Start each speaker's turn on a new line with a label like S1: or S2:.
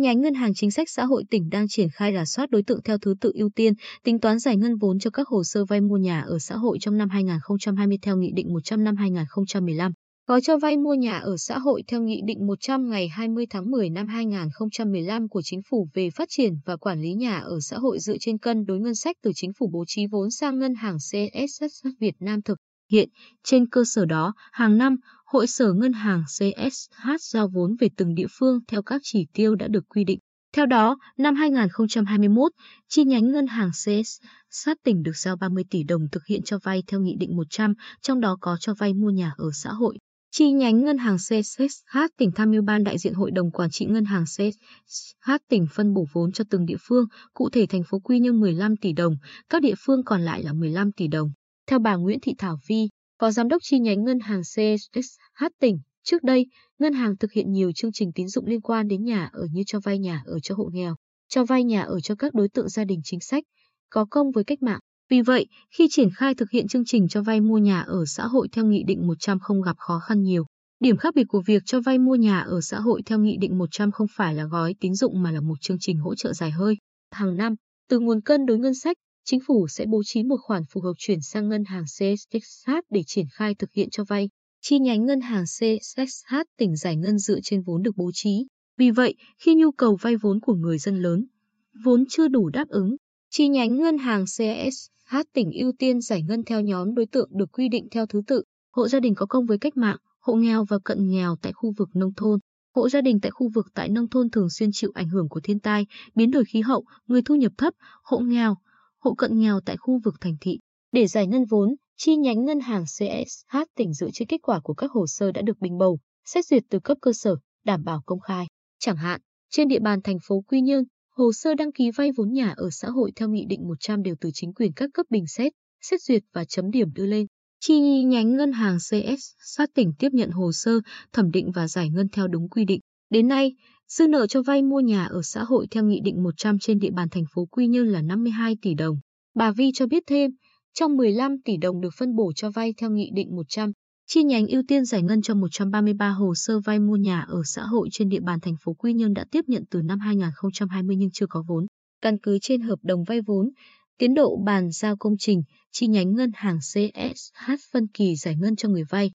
S1: nhánh Ngân hàng Chính sách Xã hội tỉnh đang triển khai rà soát đối tượng theo thứ tự ưu tiên, tính toán giải ngân vốn cho các hồ sơ vay mua nhà ở xã hội trong năm 2020 theo Nghị định 100 năm 2015. Gói cho vay mua nhà ở xã hội theo Nghị định 100 ngày 20 tháng 10 năm 2015 của Chính phủ về phát triển và quản lý nhà ở xã hội dựa trên cân đối ngân sách từ Chính phủ bố trí vốn sang Ngân hàng CSS Việt Nam thực hiện. Trên cơ sở đó, hàng năm, Hội sở Ngân hàng CSH giao vốn về từng địa phương theo các chỉ tiêu đã được quy định. Theo đó, năm 2021, chi nhánh Ngân hàng CSH tỉnh được giao 30 tỷ đồng thực hiện cho vay theo Nghị định 100, trong đó có cho vay mua nhà ở xã hội. Chi nhánh Ngân hàng CSH tỉnh tham mưu ban đại diện Hội đồng Quản trị Ngân hàng CSH tỉnh phân bổ vốn cho từng địa phương, cụ thể thành phố Quy Nhơn 15 tỷ đồng, các địa phương còn lại là 15 tỷ đồng. Theo bà Nguyễn Thị Thảo Vi, Phó Giám đốc chi nhánh Ngân hàng CSH tỉnh, trước đây, ngân hàng thực hiện nhiều chương trình tín dụng liên quan đến nhà ở như cho vay nhà ở cho hộ nghèo, cho vay nhà ở cho các đối tượng gia đình chính sách, có công với cách mạng. Vì vậy, khi triển khai thực hiện chương trình cho vay mua nhà ở xã hội theo Nghị định 100 không gặp khó khăn nhiều. Điểm khác biệt của việc cho vay mua nhà ở xã hội theo Nghị định 100 không phải là gói tín dụng mà là một chương trình hỗ trợ dài hơi. Hàng năm, từ nguồn cân đối ngân sách, chính phủ sẽ bố trí một khoản phù hợp chuyển sang ngân hàng CSH để triển khai thực hiện cho vay. Chi nhánh ngân hàng CSH tỉnh giải ngân dựa trên vốn được bố trí. Vì vậy, khi nhu cầu vay vốn của người dân lớn, vốn chưa đủ đáp ứng, chi nhánh ngân hàng CSH tỉnh ưu tiên giải ngân theo nhóm đối tượng được quy định theo thứ tự, hộ gia đình có công với cách mạng, hộ nghèo và cận nghèo tại khu vực nông thôn. Hộ gia đình tại khu vực tại nông thôn thường xuyên chịu ảnh hưởng của thiên tai, biến đổi khí hậu, người thu nhập thấp, hộ nghèo, hộ cận nghèo tại khu vực thành thị. Để giải ngân vốn, chi nhánh ngân hàng CSH tỉnh dựa trên kết quả của các hồ sơ đã được bình bầu, xét duyệt từ cấp cơ sở, đảm bảo công khai. Chẳng hạn, trên địa bàn thành phố Quy Nhơn, hồ sơ đăng ký vay vốn nhà ở xã hội theo Nghị định 100 đều từ chính quyền các cấp bình xét, xét duyệt và chấm điểm đưa lên. Chi nhánh ngân hàng CSH tỉnh tiếp nhận hồ sơ, thẩm định và giải ngân theo đúng quy định. Đến nay, Dư nợ cho vay mua nhà ở xã hội theo Nghị định 100 trên địa bàn thành phố Quy Nhơn là 52 tỷ đồng. Bà Vi cho biết thêm, trong 15 tỷ đồng được phân bổ cho vay theo Nghị định 100, chi nhánh ưu tiên giải ngân cho 133 hồ sơ vay mua nhà ở xã hội trên địa bàn thành phố Quy Nhơn đã tiếp nhận từ năm 2020 nhưng chưa có vốn. Căn cứ trên hợp đồng vay vốn, tiến độ bàn giao công trình, chi nhánh ngân hàng CSH phân kỳ giải ngân cho người vay.